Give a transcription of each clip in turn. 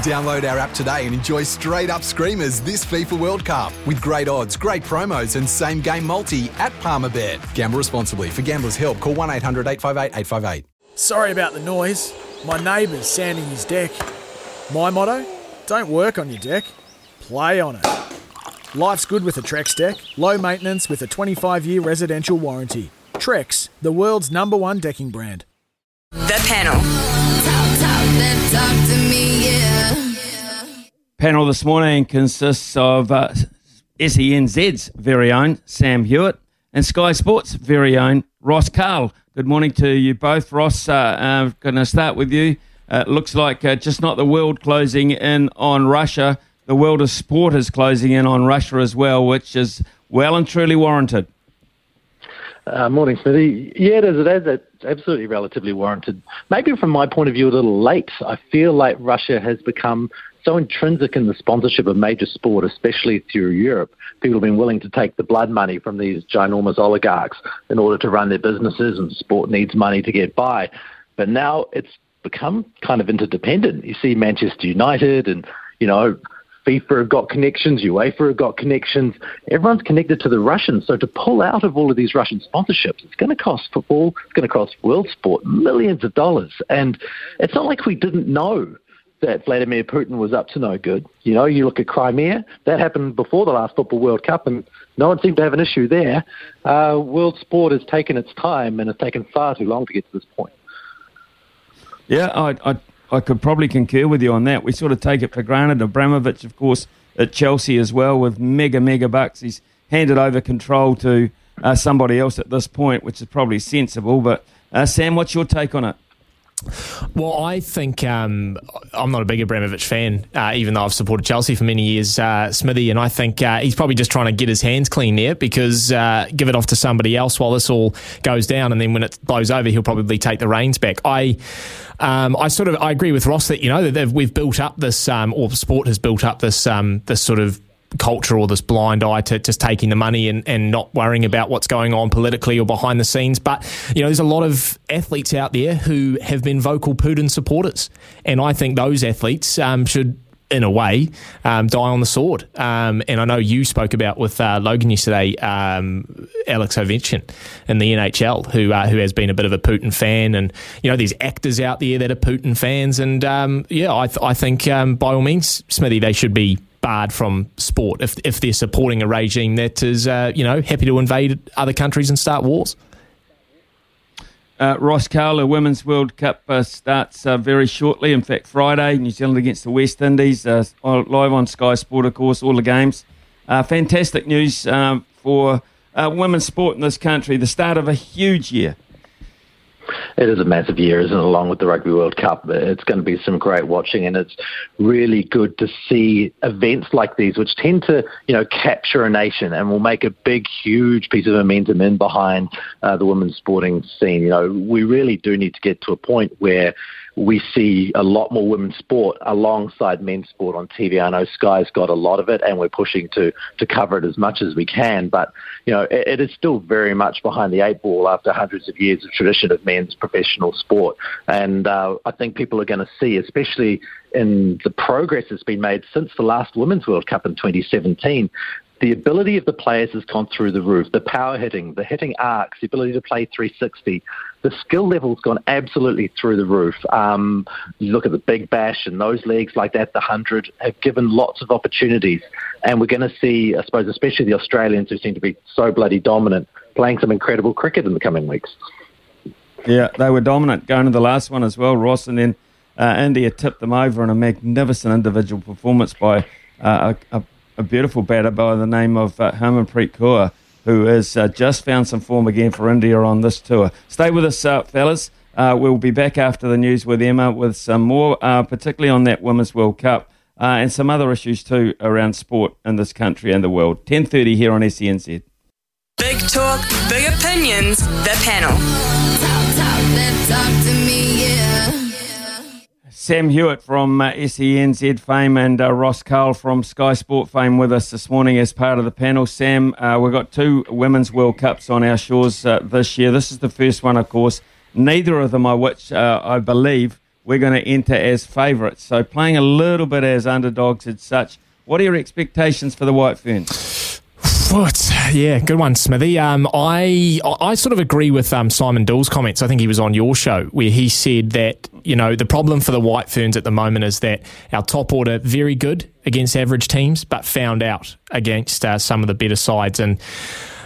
Download our app today and enjoy straight up screamers this FIFA World Cup with great odds, great promos, and same game multi at Palmerbet. Gamble responsibly. For gamblers' help, call 1 800 858 858. Sorry about the noise. My neighbour's sanding his deck. My motto don't work on your deck, play on it. Life's good with a Trex deck, low maintenance with a 25 year residential warranty. Trex, the world's number one decking brand. The panel. Panel this morning consists of uh, SENZ's very own Sam Hewitt and Sky Sports' very own Ross Karl. Good morning to you both. Ross, uh, I'm going to start with you. Uh, looks like uh, just not the world closing in on Russia, the world of sport is closing in on Russia as well, which is well and truly warranted. Uh, morning, Smithy. Yeah, it is. It is. It's absolutely relatively warranted. Maybe from my point of view, a little late. I feel like Russia has become so intrinsic in the sponsorship of major sport, especially through Europe. People have been willing to take the blood money from these ginormous oligarchs in order to run their businesses, and sport needs money to get by. But now it's become kind of interdependent. You see Manchester United and, you know, FIFA have got connections, UEFA have got connections. Everyone's connected to the Russians. So to pull out of all of these Russian sponsorships, it's going to cost football, it's going to cost world sport millions of dollars. And it's not like we didn't know that Vladimir Putin was up to no good. You know, you look at Crimea, that happened before the last Football World Cup, and no one seemed to have an issue there. Uh, world sport has taken its time, and has taken far too long to get to this point. Yeah, I, I, I could probably concur with you on that. We sort of take it for granted. Abramovich, of course, at Chelsea as well, with mega, mega bucks. He's handed over control to uh, somebody else at this point, which is probably sensible. But, uh, Sam, what's your take on it? Well, I think um, I'm not a big Abramovich fan, uh, even though I've supported Chelsea for many years, uh, Smithy, and I think uh, he's probably just trying to get his hands clean there because uh, give it off to somebody else while this all goes down, and then when it blows over, he'll probably take the reins back. I. Um, I sort of I agree with Ross that you know that we've built up this um, or sport has built up this um, this sort of culture or this blind eye to just taking the money and, and not worrying about what's going on politically or behind the scenes. But, you know, there's a lot of athletes out there who have been vocal Putin supporters. And I think those athletes um, should in a way, um, die on the sword. Um, and I know you spoke about with uh, Logan yesterday, um, Alex Ovechkin in the NHL, who uh, who has been a bit of a Putin fan, and you know these actors out there that are Putin fans, and um, yeah, I, th- I think um, by all means, Smithy, they should be barred from sport if if they're supporting a regime that is uh, you know happy to invade other countries and start wars. Uh, Ross the Women's World Cup uh, starts uh, very shortly. In fact, Friday, New Zealand against the West Indies, uh, live on Sky Sport, of course, all the games. Uh, fantastic news um, for women's sport in this country. The start of a huge year it is a massive year, isn't it? Along with the Rugby World Cup, it's going to be some great watching, and it's really good to see events like these, which tend to, you know, capture a nation and will make a big, huge piece of momentum in behind uh, the women's sporting scene. You know, we really do need to get to a point where we see a lot more women's sport alongside men's sport on TV. I know Sky's got a lot of it, and we're pushing to to cover it as much as we can. But you know, it, it is still very much behind the eight ball after hundreds of years of tradition of men's professional sport. And uh, I think people are going to see, especially in the progress that's been made since the last Women's World Cup in 2017, the ability of the players has gone through the roof. The power hitting, the hitting arcs, the ability to play 360, the skill level's gone absolutely through the roof. Um, you look at the Big Bash and those leagues like that, the 100, have given lots of opportunities. And we're going to see, I suppose, especially the Australians who seem to be so bloody dominant, playing some incredible cricket in the coming weeks. Yeah, they were dominant going to the last one as well, Ross, and then uh, India tipped them over in a magnificent individual performance by uh, a, a, beautiful batter by the name of uh, Harmanpreet Kaur, who has uh, just found some form again for India on this tour. Stay with us, uh, fellas. Uh, we'll be back after the news with Emma with some more, uh, particularly on that Women's World Cup and some other issues too around sport in this country and the world. 10.30 here on SENZ. Big talk, big opinions, the panel. Me, yeah. Sam Hewitt from uh, SENZ fame and uh, Ross Karl from Sky Sport fame with us this morning as part of the panel. Sam, uh, we've got two Women's World Cups on our shores uh, this year. This is the first one, of course. Neither of them are which uh, I believe we're going to enter as favourites. So playing a little bit as underdogs and such. What are your expectations for the White Ferns? What? Yeah, good one, Smithy. Um, I I sort of agree with um, Simon Doull's comments. I think he was on your show where he said that you know the problem for the White Ferns at the moment is that our top order very good against average teams, but found out against uh, some of the better sides and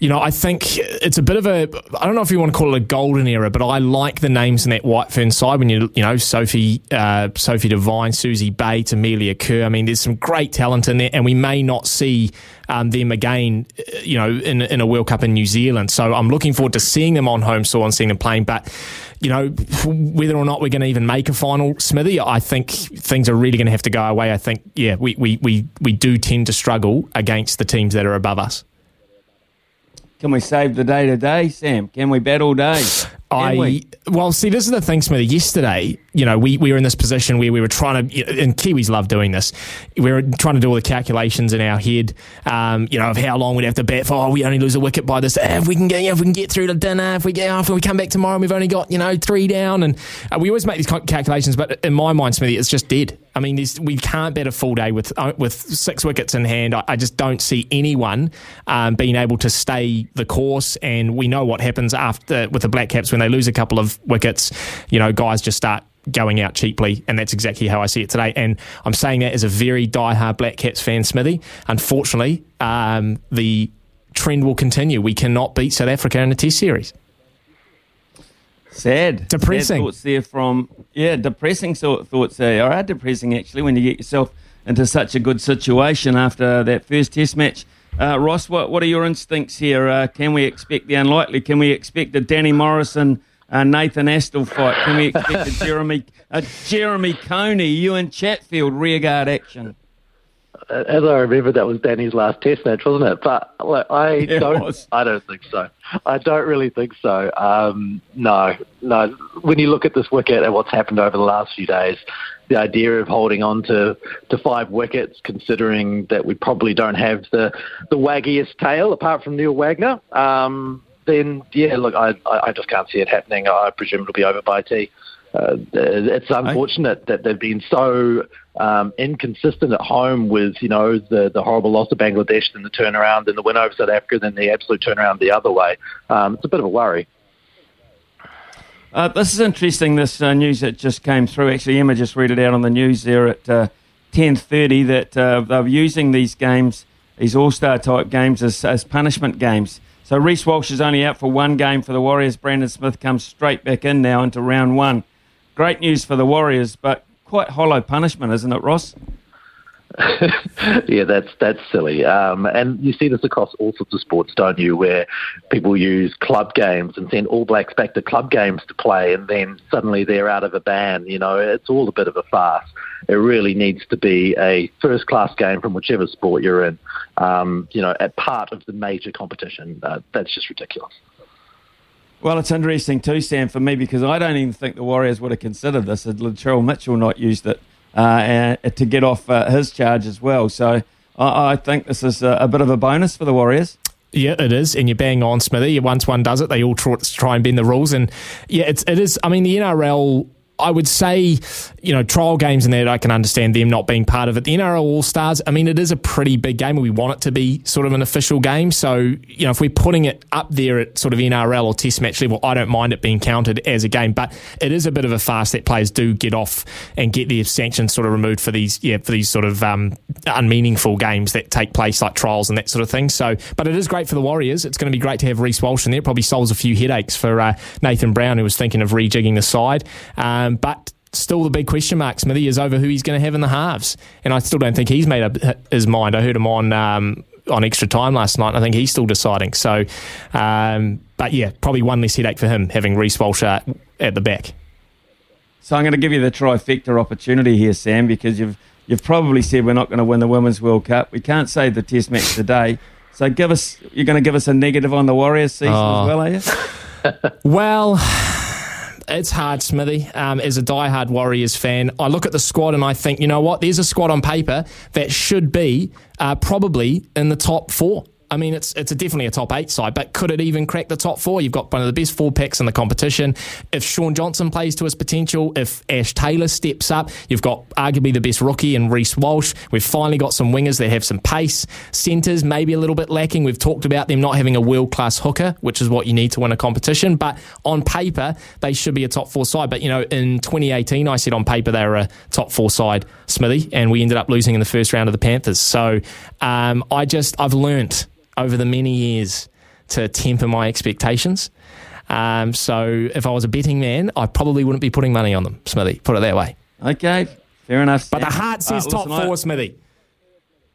you know, I think it's a bit of a, I don't know if you want to call it a golden era, but I like the names in that White Fern side when you, you know, Sophie, uh, Sophie Devine, Suzie Bates, Amelia Kerr. I mean, there's some great talent in there, and we may not see um, them again, you know, in, in a World Cup in New Zealand. So I'm looking forward to seeing them on home soil and seeing them playing. But, you know, whether or not we're going to even make a final, Smithy, I think things are really going to have to go away. I think, yeah, we, we, we, we do tend to struggle against the teams that are above us. Can we save the day today, Sam? Can we bet all day? Can I we? well, see, this is the thing, Smithy. Yesterday, you know, we, we were in this position where we were trying to, and Kiwis love doing this. We were trying to do all the calculations in our head, um, you know, of how long we'd have to bet for. Oh, we only lose a wicket by this. If we can get, if we can get through to dinner, if we get off, and we come back tomorrow, and we've only got you know three down, and uh, we always make these calculations. But in my mind, Smithy, it's just dead. I mean, we can't bet a full day with uh, with six wickets in hand. I, I just don't see anyone um, being able to stay the course. And we know what happens after with the Black Caps when they lose a couple of wickets. You know, guys just start going out cheaply, and that's exactly how I see it today. And I'm saying that as a very diehard Black Caps fan, Smithy. Unfortunately, um, the trend will continue. We cannot beat South Africa in a Test series. Sad. Depressing. Sad thoughts there from, yeah, depressing sort of thoughts there. Are depressing actually when you get yourself into such a good situation after that first test match. Uh, Ross, what, what are your instincts here? Uh, can we expect the unlikely? Can we expect a Danny Morrison, uh, Nathan Astle fight? Can we expect a Jeremy, a Jeremy Coney, Ewen Chatfield rearguard action? as I remember, that was Danny's last Test match, wasn't it? But look, I it don't. was. I don't think so. I don't really think so. Um, no, no. When you look at this wicket and what's happened over the last few days, the idea of holding on to, to five wickets, considering that we probably don't have the the waggiest tail apart from Neil Wagner, um, then yeah, look, I, I just can't see it happening. I presume it'll be over by tea. Uh, it's unfortunate that they've been so um, inconsistent at home with you know the the horrible loss of Bangladesh and the turnaround and the win over South Africa, then the absolute turnaround the other way. Um, it's a bit of a worry. Uh, this is interesting. This uh, news that just came through. Actually, Emma just read it out on the news there at uh, ten thirty that uh, they're using these games, these All Star type games, as, as punishment games. So Reece Walsh is only out for one game for the Warriors. Brandon Smith comes straight back in now into round one. Great news for the Warriors, but quite hollow punishment, isn't it, Ross? yeah, that's that's silly. Um, and you see this across all sorts of sports, don't you? Where people use club games and send All Blacks back to club games to play, and then suddenly they're out of a ban. You know, it's all a bit of a farce. It really needs to be a first-class game from whichever sport you're in. Um, you know, at part of the major competition. Uh, that's just ridiculous. Well, it's interesting too, Sam, for me because I don't even think the Warriors would have considered this had Latrell Mitchell not used it to get off uh, his charge as well. So I, I think this is a, a bit of a bonus for the Warriors. Yeah, it is, and you're bang on, Smithy. Once one does it, they all try, try and bend the rules, and yeah, it's it is. I mean, the NRL. I would say, you know, trial games and that I can understand them not being part of it. The NRL All Stars, I mean, it is a pretty big game we want it to be sort of an official game. So, you know, if we're putting it up there at sort of NRL or test match level, I don't mind it being counted as a game. But it is a bit of a farce that players do get off and get their sanctions sort of removed for these, yeah, for these sort of um, unmeaningful games that take place like trials and that sort of thing. So, but it is great for the Warriors. It's going to be great to have Reece Walsh in there. It probably solves a few headaches for uh, Nathan Brown, who was thinking of rejigging the side. Um, but still, the big question mark, Smithy, is over who he's going to have in the halves. And I still don't think he's made up his mind. I heard him on. Um, on extra time last night, I think he's still deciding. So, um, but yeah, probably one less headache for him having Reece Walsh uh, at the back. So I'm going to give you the trifecta opportunity here, Sam, because you've you've probably said we're not going to win the Women's World Cup. We can't save the Test match today. So give us, you're going to give us a negative on the Warriors season Oh. as well, are you? Well, it's hard, Smithy. Um, as a diehard Warriors fan, I look at the squad and I think, you know what? There's a squad on paper that should be uh, probably in the top four. I mean, it's it's a definitely a top eight side, but could it even crack the top four? You've got one of the best four picks in the competition. If Shaun Johnson plays to his potential, if Ash Taylor steps up, you've got arguably the best rookie in Reece Walsh. We've finally got some wingers that have some pace. Centres maybe a little bit lacking. We've talked about them not having a world class hooker, which is what you need to win a competition. But on paper, they should be a top four side. But you know, in 2018, I said on paper they were a top four side, Smithy, and we ended up losing in the first round of the Panthers. So um, I just I've learnt over the many years to temper my expectations. Um, so if I was a betting man, I probably wouldn't be putting money on them, Smithy. Put it that way. Okay, fair enough. But the heart says Uh, top listen, I- four, Smithy.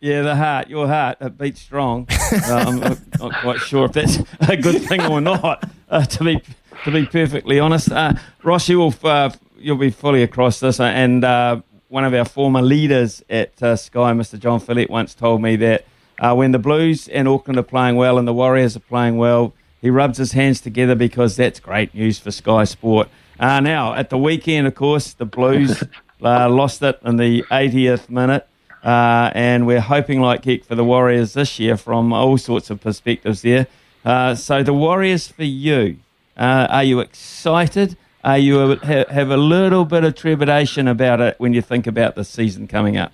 Yeah, the heart, your heart, it beats strong. Uh, I'm not, quite sure if that's a good thing or not. Uh, to be to be perfectly honest, uh, Ross, you will uh, you'll be fully across this. uh, And uh, one of our former leaders at uh, Sky, Mr. John Fellet, once told me that uh, when the Blues and Auckland are playing well and the Warriors are playing well, he rubs his hands together because that's great news for Sky Sport. Uh, now, at the weekend, of course, the Blues uh, lost it in the 80th minute. Uh, and we're hoping like heck for the Warriors this year from all sorts of perspectives there. Uh, so the Warriors for you, uh, are you excited? Are you a, ha, have a little bit of trepidation about it when you think about the season coming up?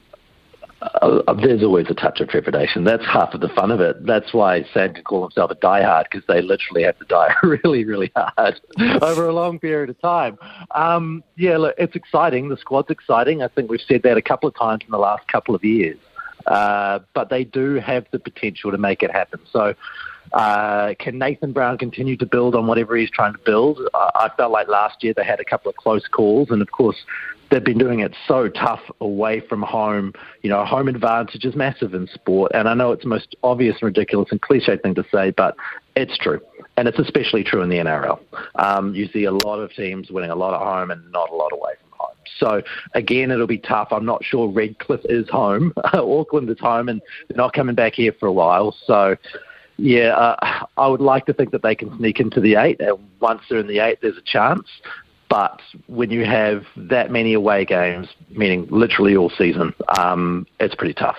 Uh, there's always a touch of trepidation. That's half of the fun of it. That's why Sam can call himself a diehard because they literally have to die really, really hard over a long period of time. Um, yeah, look, it's exciting. The squad's exciting. I think we've said that a couple of times in the last couple of years. Uh, but they do have the potential to make it happen. So, uh, can Nathan Brown continue to build on whatever he's trying to build? Uh, I felt like last year they had a couple of close calls, and of course, they've been doing it so tough away from home. You know, home advantage is massive in sport, and I know it's the most obvious and ridiculous and cliche thing to say, but it's true. And it's especially true in the NRL. Um, you see a lot of teams winning a lot at home and not a lot away from home. So again, it'll be tough. I'm not sure Redcliffe is home, Auckland is home, and they're not coming back here for a while. So yeah, uh, I would like to think that they can sneak into the eight. And once they're in the eight, there's a chance. But when you have that many away games, meaning literally all season, um, it's pretty tough.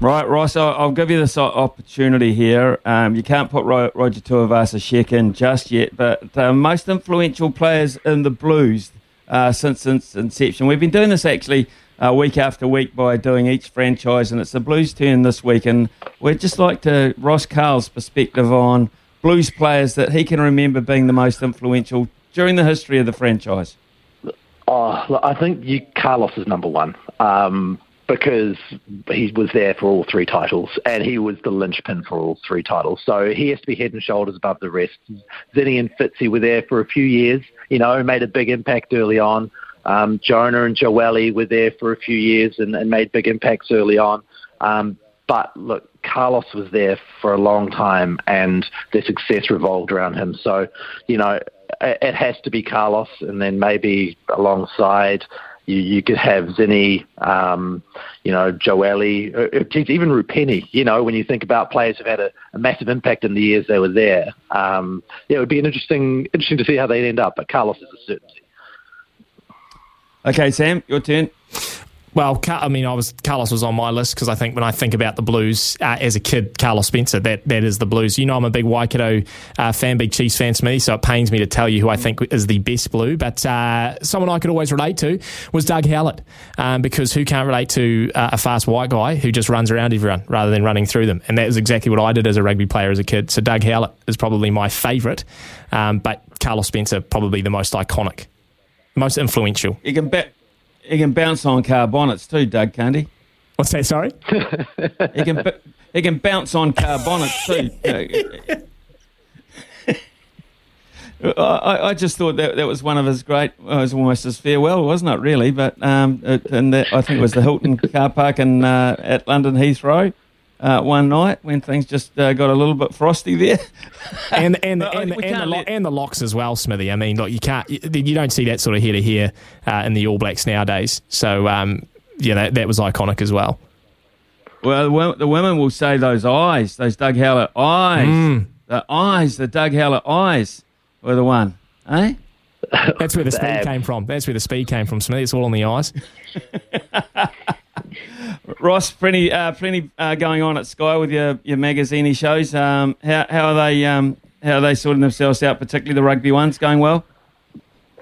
Right, Ross, I'll, give you this opportunity here. Um, you can't put Roger Tuivasa-Sheck in just yet, but uh, most influential players in the Blues uh, since its inception. We've been doing this actually uh, week after week by doing each franchise, and it's the Blues' turn this week. And we'd just like to Ross Karl's perspective on Blues players that he can remember being the most influential during the history of the franchise. Oh, look, I think you, Carlos is number one um, because he was there for all three titles and he was the linchpin for all three titles. So he has to be head and shoulders above the rest. Zinni and Fitzy were there for a few years, you know, made a big impact early on. Um, Jonah and Joeli were there for a few years and, and made big impacts early on. Um, but look, Carlos was there for a long time, and their success revolved around him. So, you know, it, has to be Carlos, and then maybe alongside you, you could have Zinni, um, you know, Joeli, uh, uh, even Rupeni. You know, when you think about players who've had a, a massive impact in the years they were there, um, yeah, it would be an interesting, interesting to see how they'd end up. But Carlos is a certainty. Okay, Sam, your turn. Well, I mean, I was Carlos was on my list because I think when I think about the Blues uh, as a kid, Carlos Spencer, that that is the Blues. You know, I'm a big Waikato uh, fan, big Chiefs fan, Smithy, so it pains me to tell you who I think is the best Blue. But uh, someone I could always relate to was Doug Howlett, um, because who can't relate to uh, a fast white guy who just runs around everyone rather than running through them? And that is exactly what I did as a rugby player as a kid. So Doug Howlett is probably my favourite, um, but Carlos Spencer probably the most iconic, most influential. He can, ba- he can bounce on car bonnets too, Doug, can't he? What's that? Sorry. He can he can bounce on car bonnets too. I, I just thought that that was one of his great. Well, it was almost his farewell, wasn't it? Really, but um, it, and that, I think it was the Hilton car park in uh, at London Heathrow. Uh, one night when things just uh, got a little bit frosty there. and and But, uh, and, and, the, let- and the locks as well, Smithy. I mean, look, you can't, you, you don't see that sort of here to here uh, in the All Blacks nowadays. So um, yeah, that, that was iconic as well. Well, the women will say those eyes, those Doug Howlett eyes, Mm. the eyes, the Doug Howlett eyes were the one, eh? That's where the speed came from. That's where the speed came from, Smithy. It's all on the eyes. Ross, plenty, uh, plenty uh, going on at Sky with your your magazine shows. Um, how how are they um, how are they sorting themselves out, particularly the rugby ones, going well?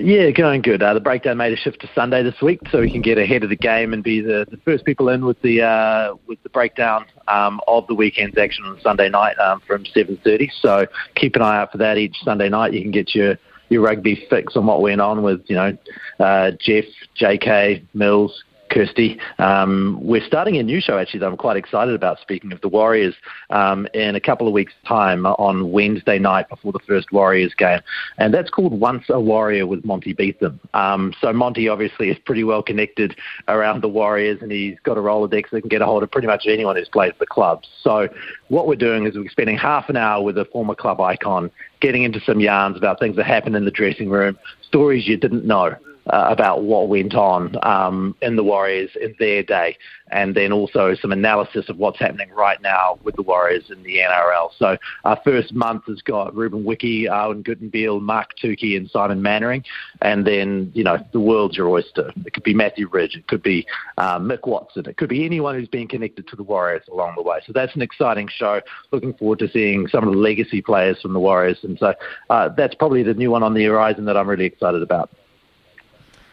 Yeah, going good. Uh, the breakdown made a shift to Sunday this week, so we can get ahead of the game and be the, the first people in with the uh, with the breakdown um, of the weekend's action on Sunday night um, from 7:30. So keep an eye out for that each Sunday night. You can get your your rugby fix on what went on with you know uh, Jeff, J.K. Mills. Kirsty. Um, we're starting a new show actually that I'm quite excited about. Speaking of the Warriors, um, in a couple of weeks' time on Wednesday night before the first Warriors game, and that's called Once a Warrior with Monty Beetham. Um, so Monty obviously is pretty well connected around the Warriors, and he's got a Rolodex that can get a hold of pretty much anyone who's played for the club. So what we're doing is we're spending half an hour with a former club icon, getting into some yarns about things that happened in the dressing room, stories you didn't know uh, about what went on um, in the Warriors in their day, and then also some analysis of what's happening right now with the Warriors in the NRL. So our first month has got Ruben Wiki, Awen Guttenbeil, Mark Tookey, and Simon Mannering, and then you know the world's your oyster. It could be Matthew Ridge, it could be uh, Mick Watson, it could be anyone who's been connected to the Warriors along the way. So that's an exciting show. Looking forward to seeing some of the legacy players from the Warriors, and so uh, that's probably the new one on the horizon that I'm really excited about.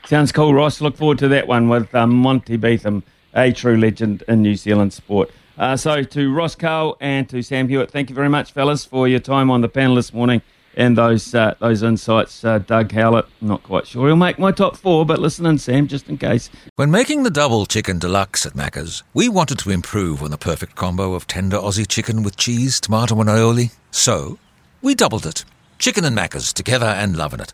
Sounds cool, Ross. Look forward to that one with um, Monty Beetham, a true legend in New Zealand sport. Uh, so to Ross Cole and to Sam Hewitt, thank you very much, fellas, for your time on the panel this morning and those uh, those insights. Uh, Doug Howlett, not quite sure he'll make my top four, but listen in, Sam, just in case. When making the double chicken deluxe at Macca's, we wanted to improve on the perfect combo of tender Aussie chicken with cheese, tomato, and aioli. So, we doubled it. Chicken and Macca's together and loving it.